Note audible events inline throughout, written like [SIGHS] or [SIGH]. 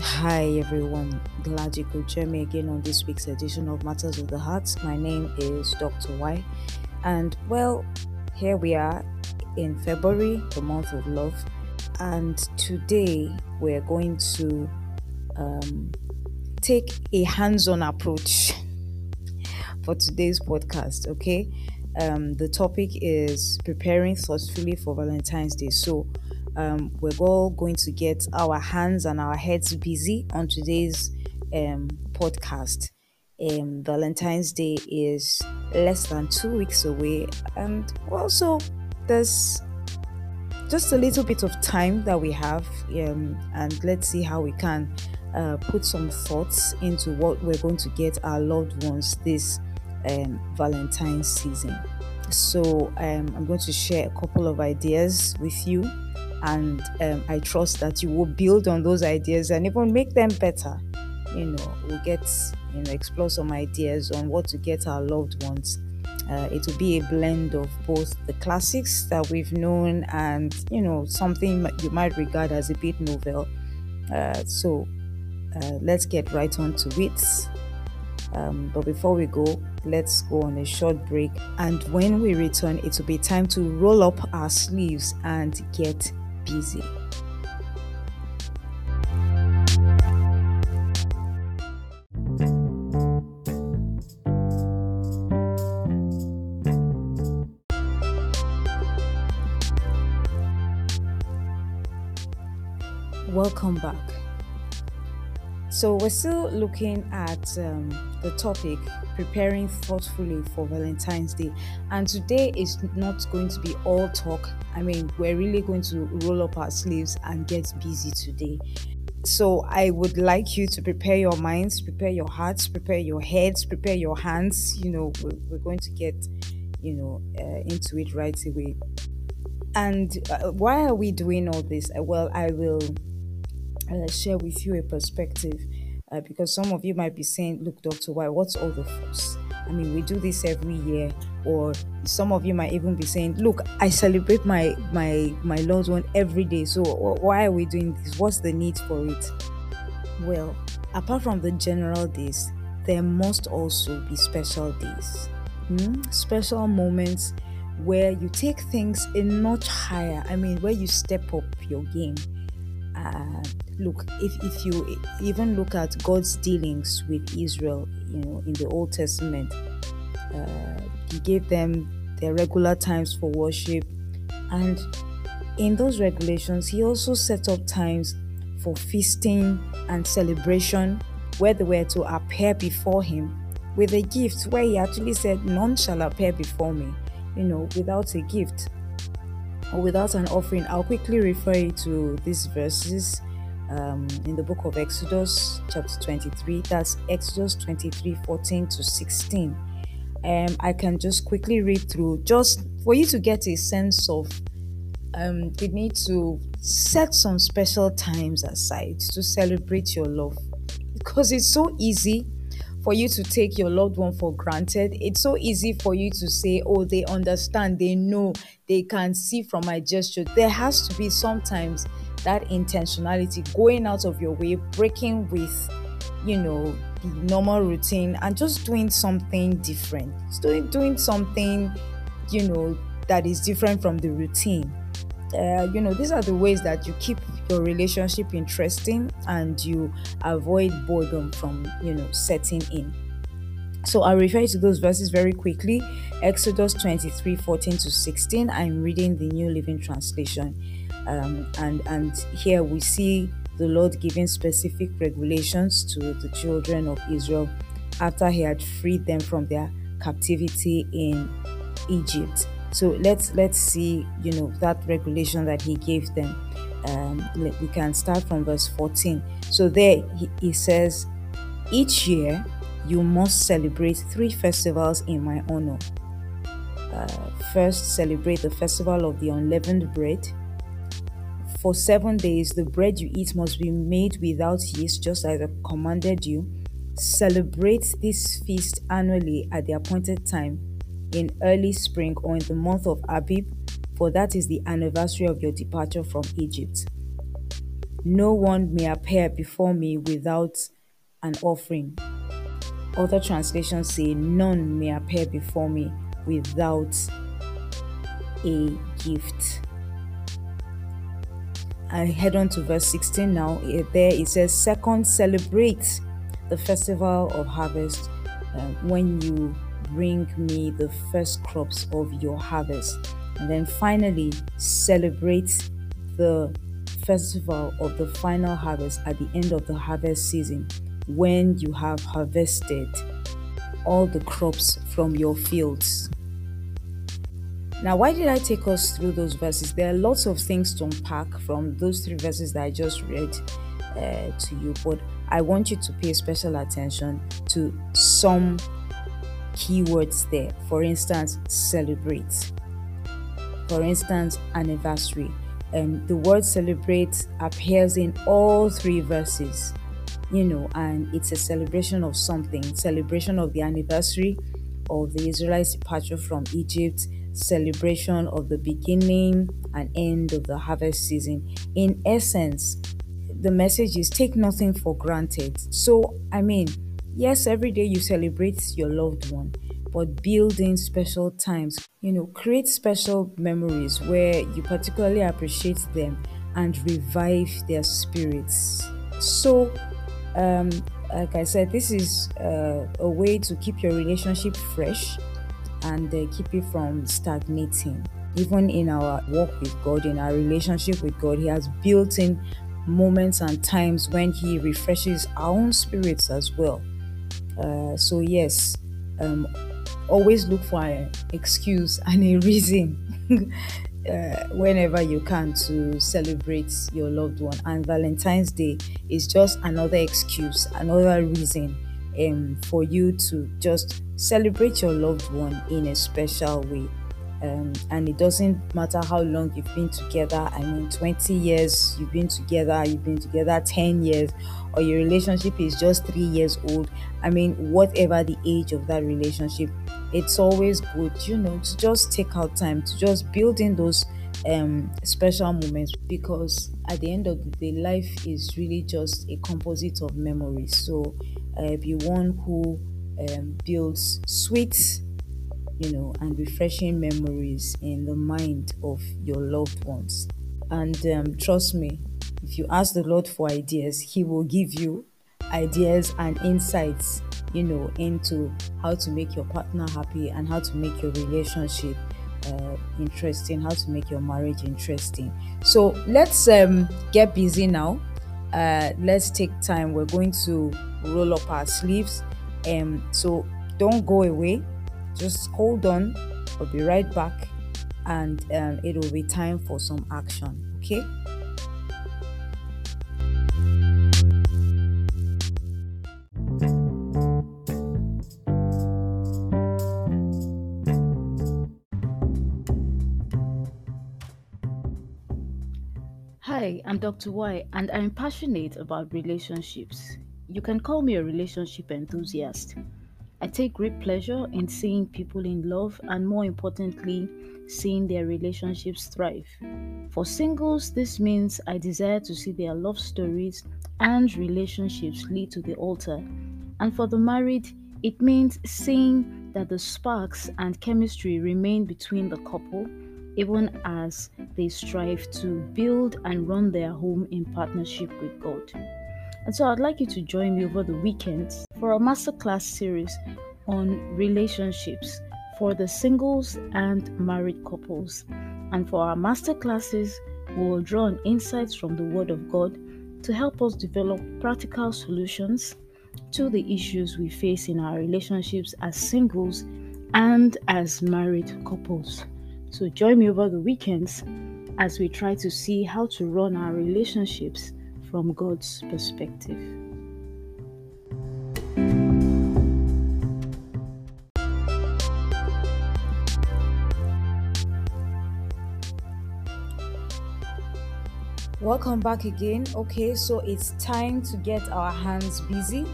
Hi everyone, glad you could join me again on this week's edition of Matters of the Heart. My name is Dr. Y, and well, here we are in February, the month of love, and today we're going to um, take a hands on approach [LAUGHS] for today's podcast. Okay, um, the topic is preparing thoughtfully for Valentine's Day. So, um, we're all going to get our hands and our heads busy on today's um, podcast. Um, Valentine's Day is less than two weeks away, and also there's just a little bit of time that we have, um, and let's see how we can uh, put some thoughts into what we're going to get our loved ones this um, Valentine's season. So, um, I'm going to share a couple of ideas with you and um, I trust that you will build on those ideas and even make them better. You know, we'll get you know explore some ideas on what to get our loved ones. Uh, it will be a blend of both the classics that we've known and you know something you might regard as a bit novel. Uh, so uh, let's get right on to it. Um, but before we go, let's go on a short break. And when we return, it will be time to roll up our sleeves and get busy. Welcome back. So, we're still looking at um, the topic preparing thoughtfully for Valentine's Day, and today is not going to be all talk. I mean, we're really going to roll up our sleeves and get busy today. So, I would like you to prepare your minds, prepare your hearts, prepare your heads, prepare your hands. You know, we're, going to get, you know, uh, into it right away. And uh, why are we doing all this? Well, I will uh, share with you a perspective uh, because some of you might be saying, Look, Dr. Y, what's all the fuss? I mean, we do this every year, or some of you might even be saying, "Look, I celebrate my my my loved one every day. So why are we doing this? What's the need for it?" Well, apart from the general days, there must also be special days, hmm? special moments where you take things a notch higher. I mean, where you step up your game uh, look if, if you even look at god's dealings with israel you know in the old testament uh, he gave them their regular times for worship. And in those regulations he also set up times for feasting and celebration where they were to appear before him with a gift where he actually said none shall appear before me you know without a gift without an offering. I'll quickly refer you to these verses um, in the book of Exodus, chapter 23. That's Exodus 23 14 to 16. Um, I can just quickly read through just for you to get a sense of um, the need to set some special times aside to celebrate your love because it's so easy for you to take your loved one for granted. It's so easy for you to say, oh, they understand, they know, they can see from my gesture. There has to be sometimes that intentionality, going out of your way, breaking with, you know, the normal routine and just doing something different. Doing, doing something, you know, that is different from the routine. Uh, you know, these are the ways that you keep your relationship interesting and you avoid boredom from, you know, setting in. So I'll refer to those verses very quickly. Exodus 23 14 to 16. I'm reading the New Living Translation. Um, and, and here we see the Lord giving specific regulations to the children of Israel after he had freed them from their captivity in Egypt. So let's let's see, you know, that regulation that he gave them. Um, we can start from verse 14. So there he, he says, each year you must celebrate three festivals in my honor. Uh, first, celebrate the festival of the unleavened bread. For seven days, the bread you eat must be made without yeast, just as I commanded you. Celebrate this feast annually at the appointed time in early spring or in the month of Abib, for that is the anniversary of your departure from Egypt. No one may appear before me without an offering. Other translations say, None may appear before me without a gift. I head on to verse 16 now. There it says, Second, celebrate the festival of harvest uh, when you bring me the first crops of your harvest. And then finally, celebrate the festival of the final harvest at the end of the harvest season when you have harvested all the crops from your fields. Now, why did I take us through those verses? There are lots of things to unpack from those three verses that I just read uh, to you, but I want you to pay special attention to some keywords there. For instance, celebrate. For instance, anniversary. Um, the word celebrate appears in all three verses, you know, and it's a celebration of something celebration of the anniversary of the Israelites' departure from Egypt, celebration of the beginning and end of the harvest season. In essence, the message is take nothing for granted. So, I mean, yes, every day you celebrate your loved one, but build in special times. You know, create special memories where you particularly appreciate them and revive their spirits. So, um, like I said, this is uh, a way to keep your relationship fresh and uh, keep it from stagnating. Even in our walk with God, in our relationship with God, He has built in moments and times when He refreshes our own spirits as well. Uh, so, yes, um, always look for an excuse [LAUGHS] and a reason [LAUGHS] uh, whenever you can to celebrate your loved one. And Valentine's Day is just another excuse, another reason um, for you to just celebrate your loved one in a special way. Um, and it doesn't matter how long you've been together. I mean, 20 years you've been together, you've been together 10 years, or your relationship is just three years old. I mean, whatever the age of that relationship, it's always good, you know, to just take out time to just build in those um, special moments because at the end of the day, life is really just a composite of memories. So, uh, be one who um, builds sweet, you know, and refreshing memories in the mind of your loved ones. And um, trust me, if you ask the Lord for ideas, He will give you ideas and insights, you know, into how to make your partner happy and how to make your relationship uh, interesting, how to make your marriage interesting. So let's um, get busy now. Uh, let's take time. We're going to roll up our sleeves. Um, so don't go away. Just hold on. I'll be right back, and um, it will be time for some action. Okay. Dr. Y, and I'm passionate about relationships. You can call me a relationship enthusiast. I take great pleasure in seeing people in love and, more importantly, seeing their relationships thrive. For singles, this means I desire to see their love stories and relationships lead to the altar. And for the married, it means seeing that the sparks and chemistry remain between the couple even as they strive to build and run their home in partnership with God. And so I'd like you to join me over the weekend for a masterclass series on relationships for the singles and married couples. And for our masterclasses, we will draw on insights from the Word of God to help us develop practical solutions to the issues we face in our relationships as singles and as married couples. So join me over the weekends as we try to see how to run our relationships from God's perspective. Welcome back again. Okay, so it's time to get our hands busy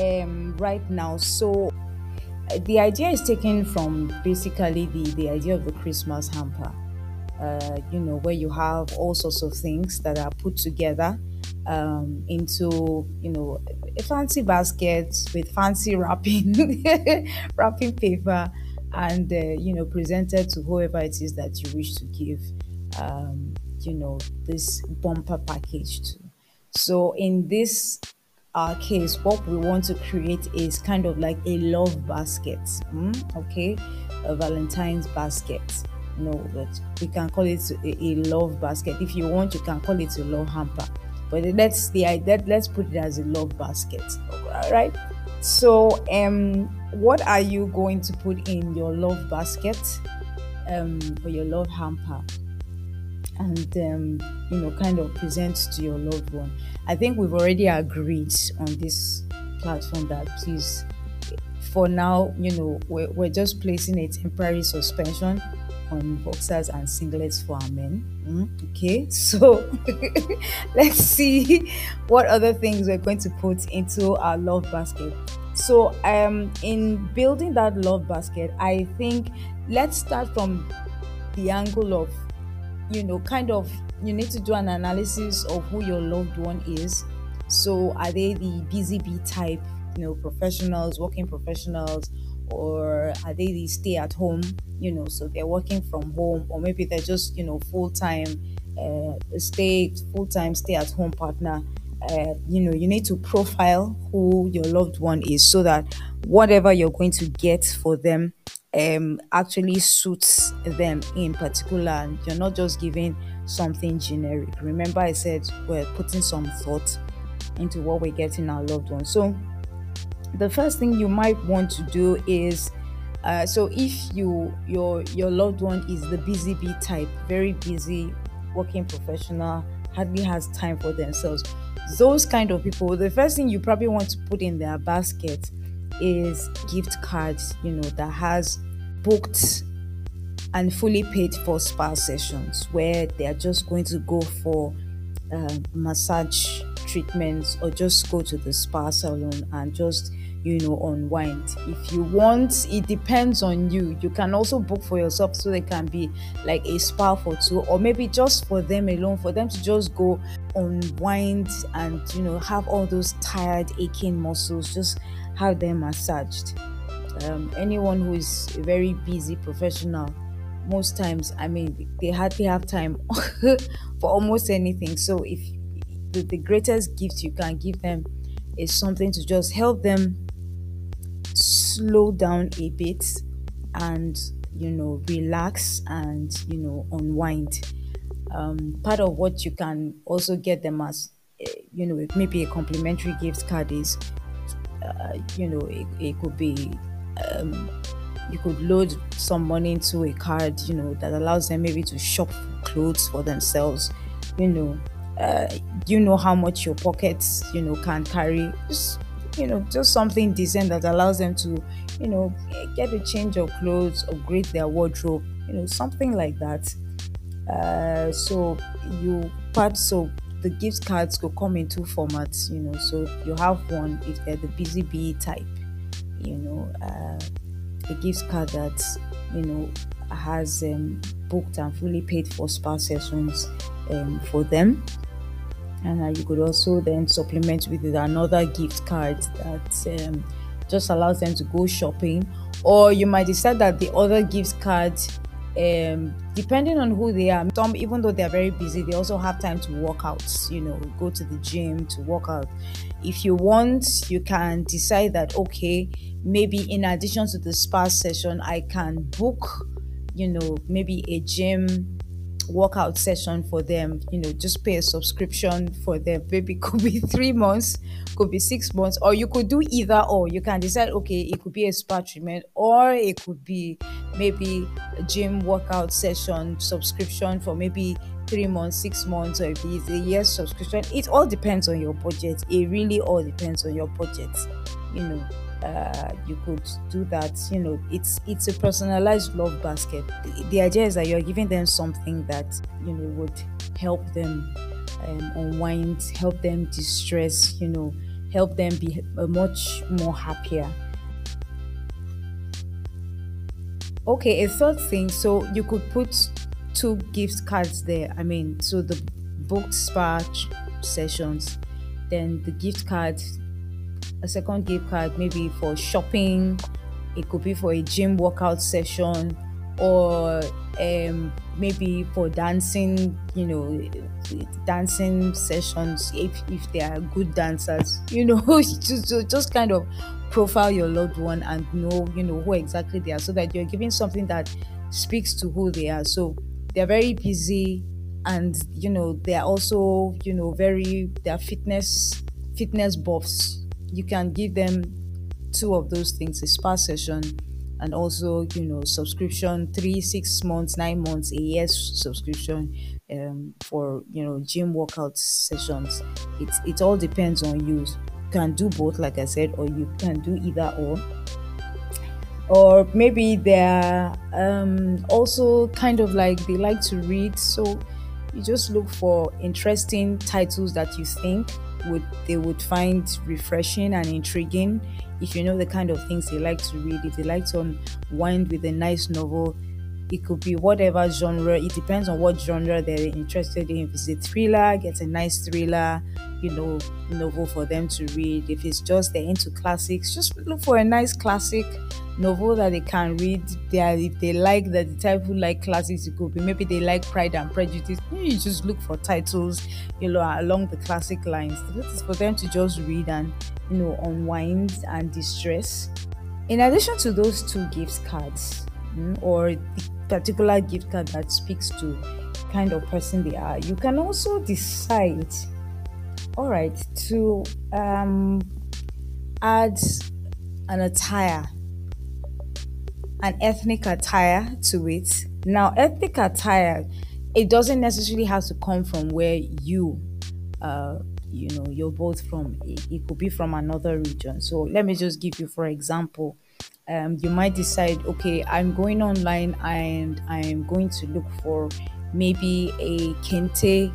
um, right now. So the idea is taken from basically the, the idea of the Christmas hamper. Uh, you know, where you have all sorts of things that are put together um, into you know a fancy basket with fancy wrapping [LAUGHS] wrapping paper and uh, you know presented to whoever it is that you wish to give um, you know this bumper package to so in this uh, case what we want to create is kind of like a love basket mm, okay? A valentine's basket. No but we can call it a, a love basket. If you want you can call it a love hamper. But let's the idea let's put it as a love basket all right so um what are you going to put in your love basket um or your love hamper and um, you know kind of present to your loved one. I think we've already agreed on this platform that please for now you know we're, we're just placing a temporary suspension on boxers and singlets for our men. Mm, okay [LAUGHS] so [LAUGHS] let's see what other things we're going to put into our love basket. So um in building that love basket i think let's start from the angle of you know, kind of you need to do an analysis of who your loved one is. So, are they the busy bee type, you know, professionals, working professionals, or are they the stay at home, you know, so they're working from home, or maybe they're just, you know, full time, uh, stay full time stay at home partner. Uh, you know, you need to profile who your loved one is so that whatever you're going to get for them um actually suits them in particular. You're not just giving something generic. Remember i said we're putting some thought into what we're getting our loved ones. So the first thing you might want to do is uh, so if you your your loved one is the busy bee type very busy working professional hardly has time for themselves those kind of people the first thing you probably want to put in their basket is gift cards, you know, that has booked and fully paid for spa sessions where they are just going to go for uh, massage treatments or just go to the spa salon and just you know unwind. If you want it depends on you. You can also book for yourself so they can be like a spa for two or maybe just for them alone for them to just go unwind and you know have all those tired aching muscles just have them massaged. Um, anyone who is a very busy professional, most times, I mean, they hardly have time [LAUGHS] for almost anything. So, if the, the greatest gift you can give them is something to just help them slow down a bit and you know relax and you know unwind um, part of what you can also get them as eh, you know maybe a complimentary gift card is you know, it, it could be um, you could load some money into a card, you know, that allows them maybe to shop clothes for themselves. You know, uh, you know how much your pockets, you know, can carry. Just, you know, just something decent that allows them to, you know, get a change of clothes, upgrade their wardrobe, you know, something like that. Uh, so you part so the gift cards could come in two formats, you know. So you have one if they're the busy bee type, you know, uh, a gift card that you know has um, booked and fully paid for spa sessions um, for them. And uh, you could also then supplement with another gift card that um, just allows them to go shopping. Or you might decide that the other gift card um, depending on who they are, some even though they're very busy, they also have time to work out, you know, go to the gym to work out. If you want, you can decide that okay, maybe in addition to the spa session, I can book, you know, maybe a gym workout session for them you know just pay a subscription for them maybe [LAUGHS] could be three months could be six months or you could do either or. You can decide okay it could be a spa treatment or it could be maybe a gym workout session subscription for maybe three months six months or if it's a year subscription. It all depends on your budget. It really all depends on your budget. You know uh, you could do that. You know it's it's a personalized love basket. The, the, idea is that you're giving them something that you know would help them um, unwind help them distress you know help them be much more happier okay a third thing so you could put two gift cards there i mean so the booked spa sessions. Then the gift card, a second gift card, maybe for shopping. It could be for a gym workout session or um, maybe for dancing, you know, dancing sessions if, if they are good dancers, you know, [LAUGHS] just, just kind of profile your loved one and know, you know, who exactly they are so that you're giving something that speaks to who they are. So they're very busy and you know they're also you know very they're fitness fitness buffs you can give them two of those things a spa session and also you know subscription three six months nine months a year subscription um, for you know gym workout sessions. It, it all depends on you. You can do both like i said or you can do either or. Or maybe they're um, also kind of like they like to read. So you just look for interesting titles that you think would they would find refreshing and intriguing if you know the kind of things they like to read if they like to unwind with a nice novel it could be whatever genre it depends on what genre they're interested in. If it's a thriller get a nice thriller you know novel for them to read. If it's just they're into classics just look for a nice classic novel that they can read. They if they like that the type who like classics it could be maybe they like pride and prejudice. You just look for titles you know along the classic lines. This is for them to just read and you know unwind and distress. In addition to those two gift cards mm, or the particular gift card that speaks to kind of person they are you can also decide all right to um add an attire an ethnic attire to it. Now, ethnic attire, it doesn't necessarily have to come from where you, uh, you know, you're both from. It, could be from another region. So let me just give you, for example, um, you might decide, okay, I'm going online and I'm going to look for maybe a kente.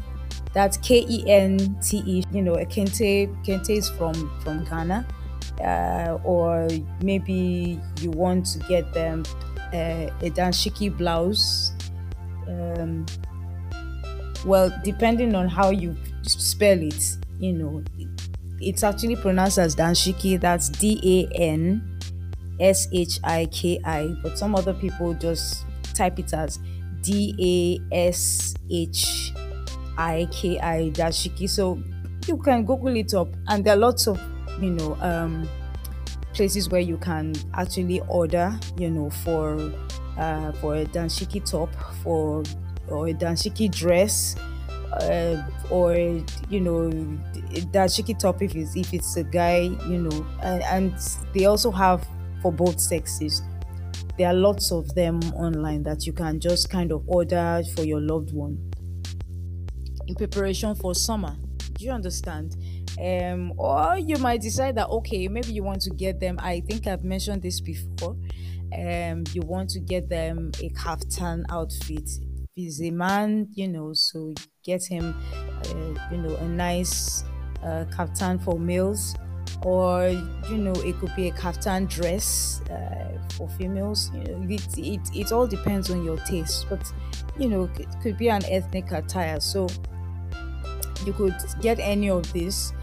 That's K E N T E. You know, a kente. Kente is from from Ghana uh, or maybe you want to get them uh, a dashiki blouse. Um, well, depending on how you spell it, you know, it's actually pronounced as danshiki. That's D A N S H I K I, but some other people just type it as D A S H I K I dashiki. So you can Google it up, and there are lots of you know um, places where you can actually order you know for uh, for a danshiki top for or a danshiki dress uh, or you know danshiki top if it's if it's a guy you know and, and they also have for both sexes. There are lots of them online that you can just kind of order for your loved one in preparation for summer. Do you understand? Um, or you might decide that okay maybe you want to get them i think i've mentioned this before um, you want to get them a kaftan outfit he's a man you know so get him uh, you know a nice uh, kaftan for males or you know it could be a kaftan dress uh, for females you know it, it, it all depends on your taste but you know it could be an ethnic attire. So you could get any of this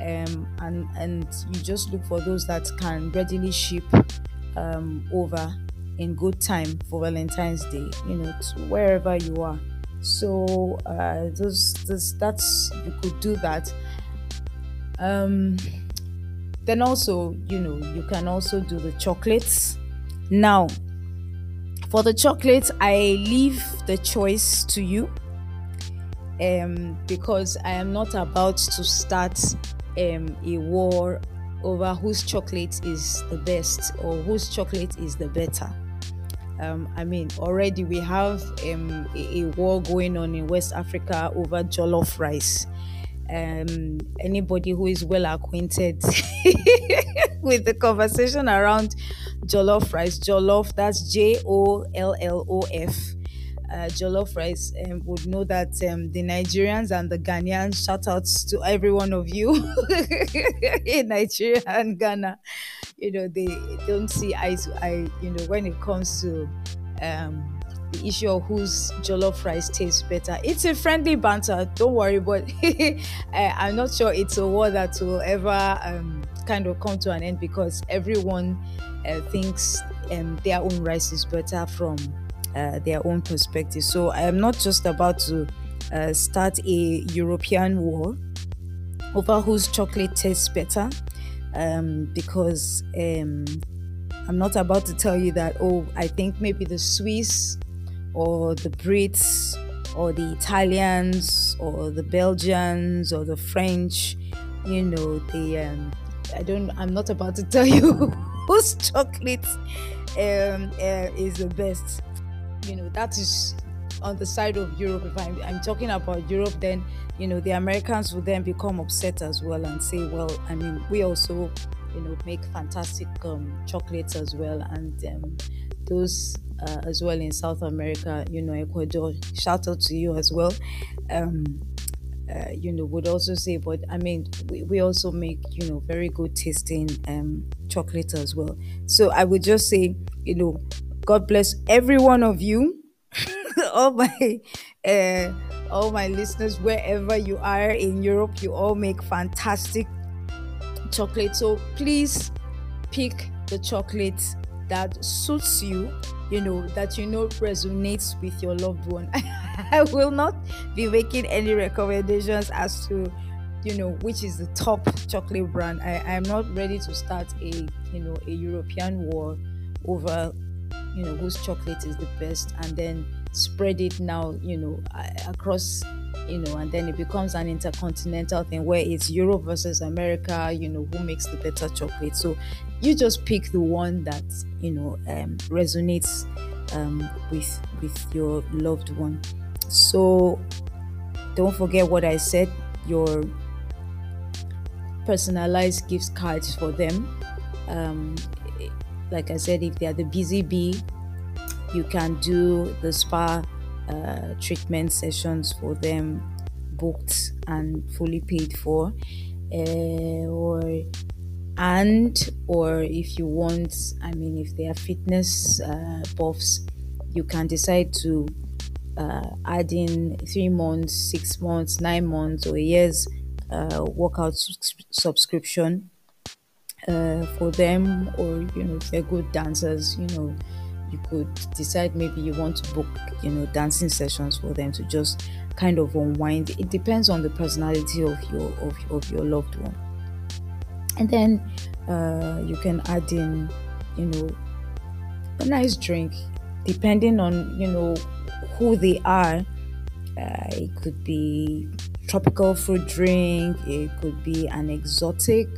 um, and and you just look for those that can readily ship um, over in good time for Valentine's Day, you know, wherever you are. So uh, those, those that's you could do that. Um, then also, you know, you can also do the chocolates. Now, for the chocolates, I leave the choice to you um, because I am not about to start um, a war over whose chocolate is the best or whose chocolate is the better. Um, I mean, already we have um, a, a, war going on in West Africa over jollof rice. Um, anybody who is well acquainted [LAUGHS] with the conversation around jollof rice, jollof, that's J O L L O F uh, jollof rice um, would know that um, the Nigerians and the Ghanaians, shout outs to every one of you [LAUGHS] in Nigeria and Ghana, you know, they don't see eye to eye, you know, when it comes to um, the issue of whose jollof rice tastes better. It's a friendly banter, don't worry, but [LAUGHS] I'm not sure it's a war that will ever um, kind of come to an end because everyone uh, thinks um, their own rice is better from uh, their own perspective. So I am not just about to uh, start a European war over whose chocolate tastes better um, because um, I'm not about to tell you that, oh, I think maybe the Swiss or the Brits or the Italians or the Belgians or the French, you know, the um, I don't. I'm not about to tell you [LAUGHS] whose chocolate um, uh, is the best. You know, that is on the side of Europe. If I'm, I'm talking about Europe, then you know the Americans will then become upset as well and say, well, I mean, we also you know make fantastic um, chocolates as well. And um, those uh, as well in south america you know ecuador shout out to you as well. Um, uh, you know would also say but i mean we, we also make you know very good tasting um, chocolate as well. So i would just say you know god bless every one of you [LAUGHS] all my uh, all my listeners wherever you are in europe you all make fantastic chocolate. So please pick the chocolate that suits you, you know, that you know resonates with your loved one. [LAUGHS] I will not be making any recommendations as to you know which is the top chocolate brand. I am not ready to start a you know a European war over you know whose chocolate is the best and then spread it now you know across you know, and then it becomes an intercontinental thing where it's Europe versus America, you know, who makes the better chocolate. So you just pick the one that, you know, um, resonates um, with with your loved one. So don't forget what I said, your personalized gift cards for them. Um, like I said, if they are the busy bee, you can do the spa uh, treatment sessions for them booked and fully paid for. Uh, or and or if you want i mean if they are fitness uh, buffs you can decide to uh, add in three months six months nine months or a year's uh, workout subscription uh, for them or you know if they're good dancers you know you could decide maybe you want to book you know dancing sessions for them to just kind of unwind. It depends on the personality of your of, of your loved one. And then uh, you can add in you know a nice drink. Depending on you know who they are uh, it could be tropical fruit drink it could be an exotic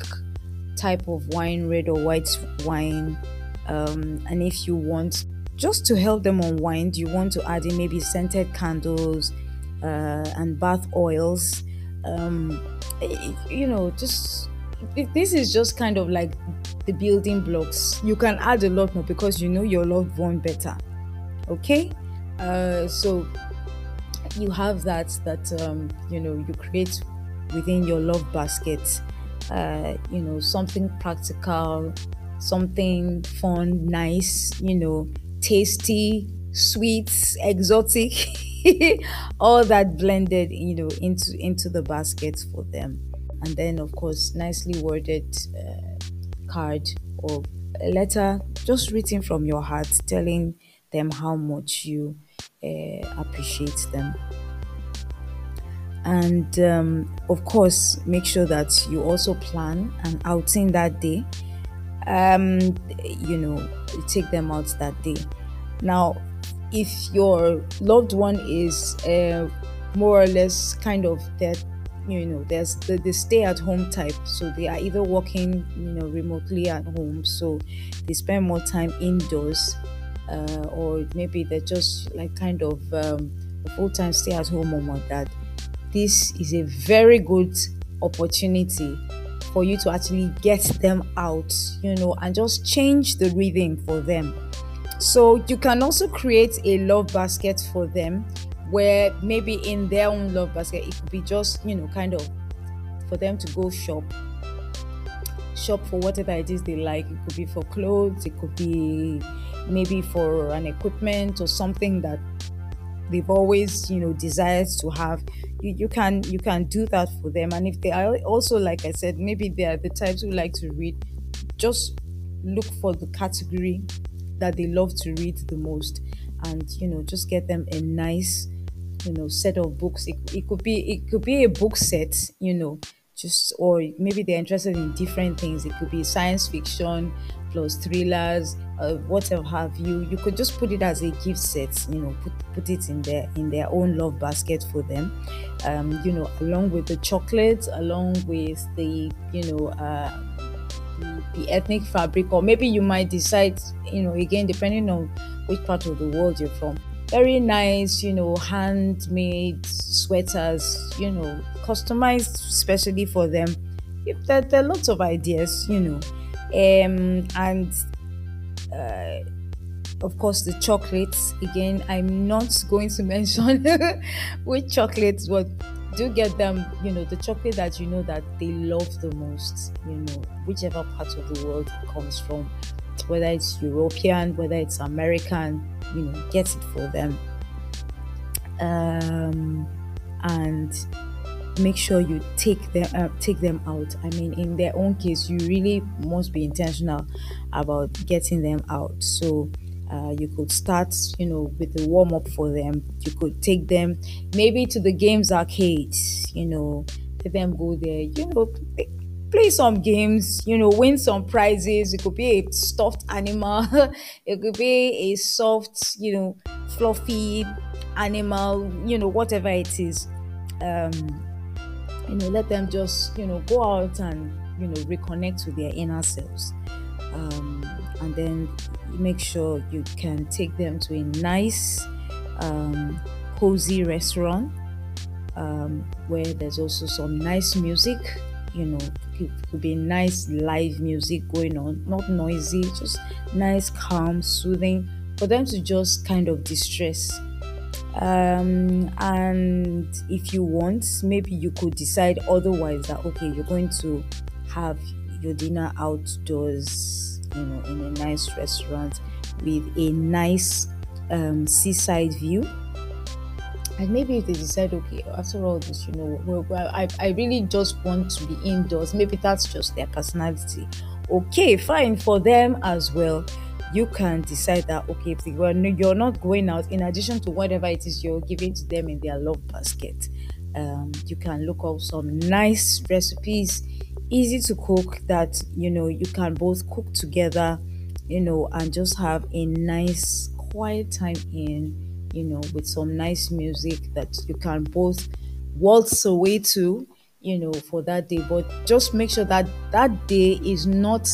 type of wine red or white wine um, and if you want just to help them unwind, you want to add in maybe scented candles uh, and bath oils. Um, you know, just this is just kind of like the building blocks. You can add a lot more because you know your loved one better. Okay, uh, so you have that that um, you know you create within your love basket. Uh, you know something practical something fun, nice, you know, tasty, sweet, exotic, [LAUGHS] all that blended, you know, into into the basket for them. And then, of course, nicely worded uh, card or a letter just written from your heart telling them how much you uh, appreciate them and um, of course make sure that you also plan an outing that day um, you know, take them out that day. Now, if your loved one is uh, more or less kind of that, you know, there's the, the stay at home type, so they are either working, you know, remotely at home, so they spend more time indoors, uh, or maybe they're just like kind of um, a full time stay at home mom or dad. This is a very good opportunity for you to actually get them out, you know, and just change the rhythm for them. So you can also create a love basket for them where maybe in their own love basket it could be just, you know, kind of for them to go shop shop for whatever it is they like. It could be for clothes, it could be maybe for an equipment or something that they've always you know desired to have you, you can you can do that for them. And if they are also like i said maybe they are the types who like to read just look for the category that they love to read the most and you know just get them a nice you know set of books. It, it could be it could be a book set you know just or maybe they're interested in different things. It could be science fiction plus thrillers uh, whatever have you. You could just put it as a gift set you know put, put it in their in their own love basket for them. Um, you know along with the chocolates along with the you know uh, the, ethnic fabric or maybe you might decide you know again depending on which part of the world you're from very nice, you know, handmade sweaters, you know, customized especially for them. If there, there are lots of ideas, you know, um, and uh, of course the chocolates. Again, I'm not going to [LAUGHS] mention which chocolates, but do get them, you know, the chocolate that you know that they love the most, you know, whichever part of the world it comes from, whether it's European, whether it's American, you know get it for them. Um, and make sure you take them uh, take them out. I mean in their own case you really must be intentional about getting them out. So uh, you could start you know with the warm up for them. You could take them maybe to the games arcade you know let them go there. You know play some games, you know, win some prizes. It could be a stuffed animal, [LAUGHS] it could be a soft, you know, fluffy animal, you know, whatever it is. Um, you know, let them just, you know, go out and, you know, reconnect with their inner selves. Um, and then make sure you can take them to a nice, um, cozy restaurant um, where there's also some nice music you know it could be nice live music going on not noisy just nice calm soothing for them to just kind of distress. Um, and if you want maybe you could decide otherwise that okay you're going to have your dinner outdoors you know in a nice restaurant with a nice um, seaside view maybe if they decide okay after all this you know well, well I, I really just want to be indoors. Maybe that's just their personality. Okay fine for them as well. You can decide that okay if you're not going out in addition to whatever it is you're giving to them in their love basket um, you can look up some nice recipes easy to cook that you know you can both cook together you know and just have a nice quiet time in you know, with some nice music that you can both waltz away to, you know, for that day. But just make sure that that day is not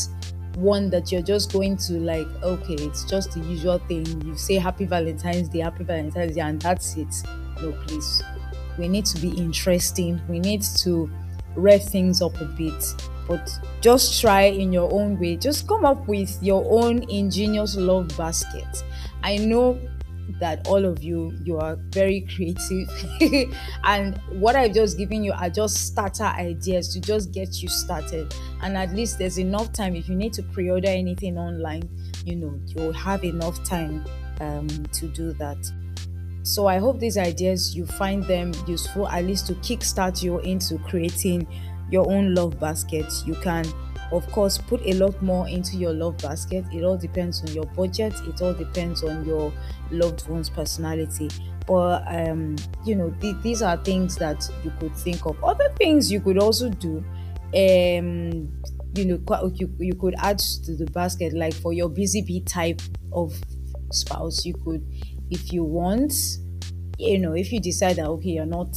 one that you're just going to like, okay, it's just the usual thing. You say Happy Valentine's Day, Happy Valentine's Day, and that's it. No, please. We need to be interesting. We need to rev things up a bit. But just try in your own way. Just come up with your own ingenious love basket. I know that all of you you are very creative. [LAUGHS] And what i've just given you are just starter ideas to just get you started. And at least there's enough time. If you need to pre-order anything online you know you'll have enough time um, to do that. So i hope these ideas you find them useful at least to kickstart you into creating your own love basket. You can of course put a lot more into your love basket. It all depends on your budget. It all depends on your loved one's personality. But um you know th- these are things that you could think of. Other things you could also do um you know you, you could add to the basket. Like for your busy bee type of spouse you could if you want you know if you decide that okay you're not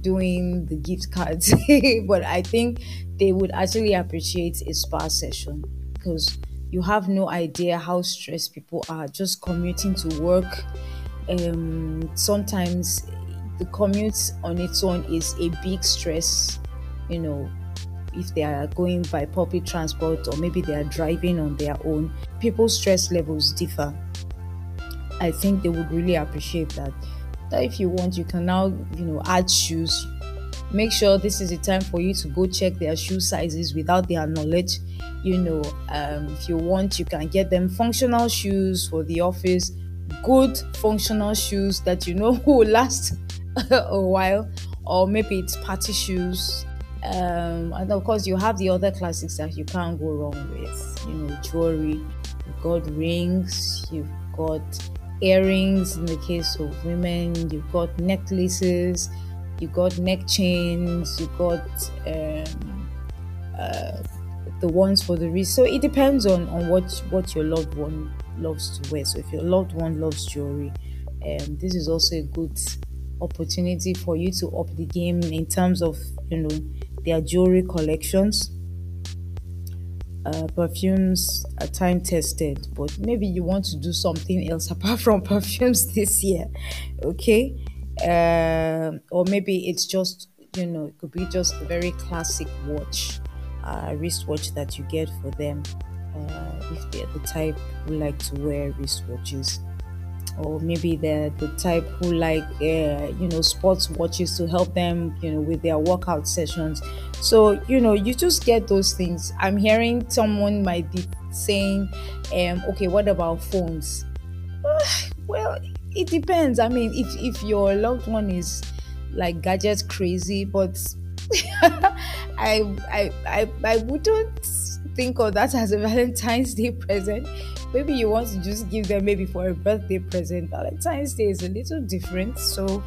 doing the gift cards [LAUGHS] but i think they would actually appreciate a spa session because you have no idea how stressed people are just commuting to work. Um, sometimes the commute on its own is a big stress, you know, if they are going by public transport or maybe they are driving on their own. People's stress levels differ. I think they would really appreciate that. That if you want, you can now, you know, add shoes make sure this is the time for you to go check their shoe sizes without their knowledge. You know um, if you want you can get them functional shoes for the office. Good functional shoes that you know [LAUGHS] will last [LAUGHS] a while or maybe it's party shoes. Um, and of course you have the other classics that you can't go wrong with. You know jewelry you've got rings you've got earrings in the case of women you've got necklaces you got neck chains you got um, uh, the ones for the wrist so it depends on on what what your loved one loves to wear so if your loved one loves jewelry um, this is also a good opportunity for you to up the game in terms of you know their jewelry collections. Uh, perfumes are time tested, but maybe you want to do something else [LAUGHS] apart from perfumes this year, okay? Uh, or maybe it's just you know it could be just a very classic watch, uh, wristwatch that you get for them uh, if they're the type who like to wear wristwatches. Or maybe they're the type who like uh, you know sports watches to help them you know with their workout sessions. So you know you just get those things. I'm hearing someone might be saying um okay what about phones? [SIGHS] Well it depends i mean if if your loved one is like gadget crazy but [LAUGHS] I, I i i wouldn't think of that as a valentine's day present maybe you want to just give them maybe for a birthday present. Valentine's Day is a little different. So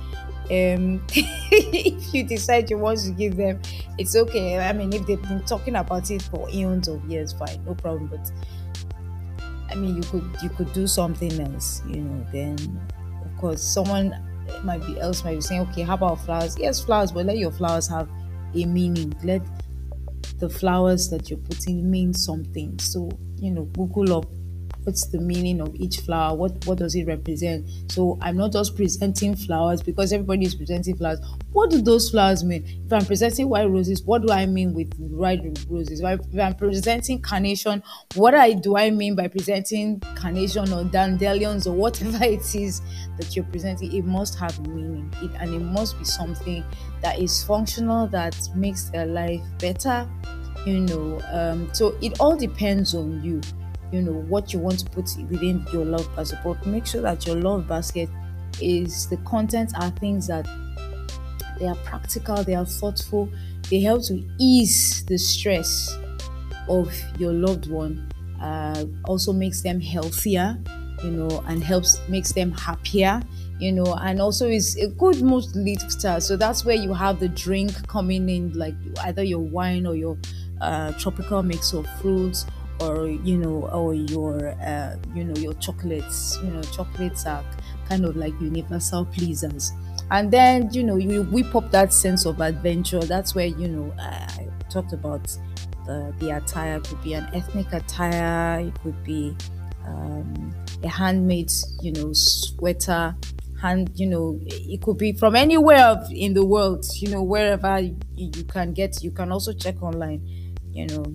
um [LAUGHS] if you decide you want to give them, it's okay. I mean if they've been talking about it for eons of years, fine, no problem. But I mean you could you could do something else, you know, then of course someone might be else might be saying, okay, how about flowers? Yes, flowers, but let your flowers have a meaning. Let the flowers that you're putting mean something. So, you know, Google up what's the meaning of each flower what what does it represent? So i'm not just presenting flowers because everybody is presenting flowers. What do those flowers mean? If i'm presenting white roses what do i mean with white roses? If, I, am presenting carnation what I, do i mean by presenting carnation or dandelions or whatever [LAUGHS] it is that you're presenting? It must have meaning. It, and it must be something that is functional that makes their life better you know um, so it all depends on you you know what you want to put within your love basket but make sure that your love basket is the content are things that they are practical they are thoughtful they help to ease the stress of your loved one uh, also makes them healthier you know and helps makes them happier you know and also is a good mood lifter. So that's where you have the drink coming in like either your wine or your uh, tropical mix of fruits or you know or your uh, you know your chocolates you know chocolates are kind of like universal pleasers. And then you know you whip up that sense of adventure. That's where you know i talked about the, the attire. It could be an ethnic attire. It could be um, a handmade you know sweater. Hand you know it could be from anywhere in the world you know wherever you, you can get. You can also check online you know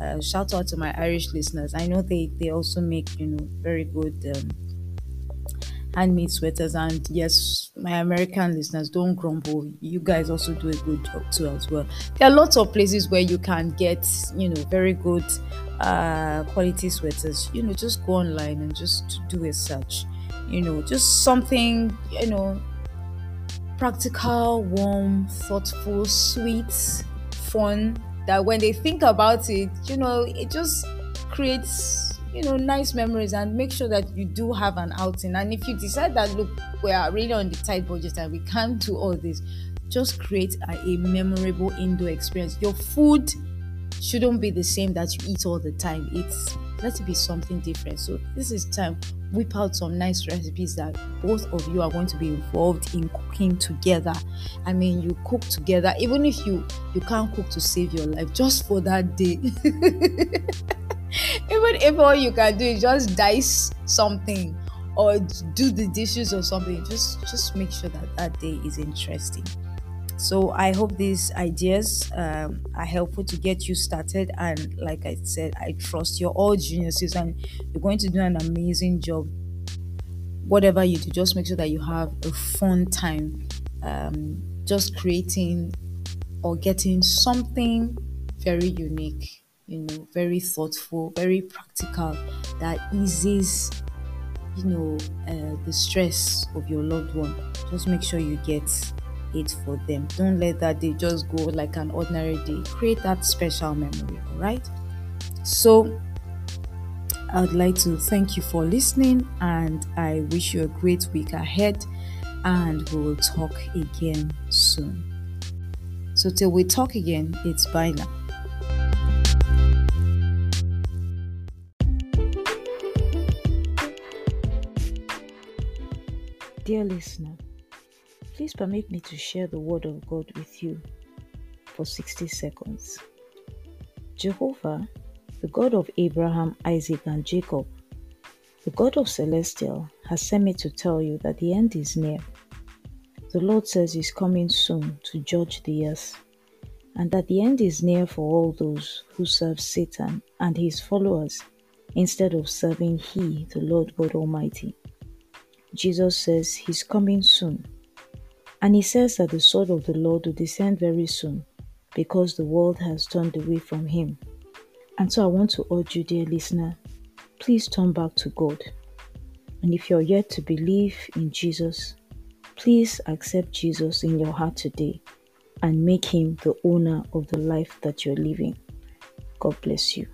uh, shout out to my Irish listeners. I know they they also make you know very good um, handmade sweaters, and yes, my American listeners don't grumble. You guys also do a good job too as well. There are lots of places where you can get you know very good uh, quality sweaters. You know, just go online and just do a search. You know, just something you know practical, warm, thoughtful, sweet, fun that when they think about it, you know, it just creates, you know, nice memories and make sure that you do have an outing. And if you decide that, look, we are really on the tight budget and we can't do all this, just create a, a memorable indoor experience. Your food shouldn't be the same that you eat all the time. It's let it be something different. So this is time whip out some nice recipes that both of you are going to be involved in cooking together. I mean, you cook together, even if you you can't cook to save your life, just for that day. [LAUGHS] even if all you can do is just dice something or do the dishes or something, just just make sure that that day is interesting. So I hope these ideas um, are helpful to get you started. And like I said, I trust you're all geniuses and you're going to do an amazing job. Whatever you do, just make sure that you have a fun time. Um, just creating or getting something very unique, you know, very thoughtful, very practical that eases, you know, uh, the stress of your loved one. Just make sure you get it for them. Don't let that day just go like an ordinary day. Create that special memory, all right? So, I would like to thank you for listening and I wish you a great week ahead and we will talk again soon. So, till we talk again, it's bye now. Dear listener, please permit me to share the word of God with you for 60 seconds. Jehovah, the God of Abraham, Isaac, and Jacob, the God of Celestial, has sent me to tell you that the end is near. The Lord says He's coming soon to judge the earth, and that the end is near for all those who serve Satan and his followers instead of serving He, the Lord God Almighty. Jesus says He's coming soon, and He says that the sword of the Lord will descend very soon because the world has turned away from Him. And so I want to urge you, dear listener, please turn back to God. And if you're yet to believe in Jesus, please accept Jesus in your heart today and make him the owner of the life that you're living. God bless you.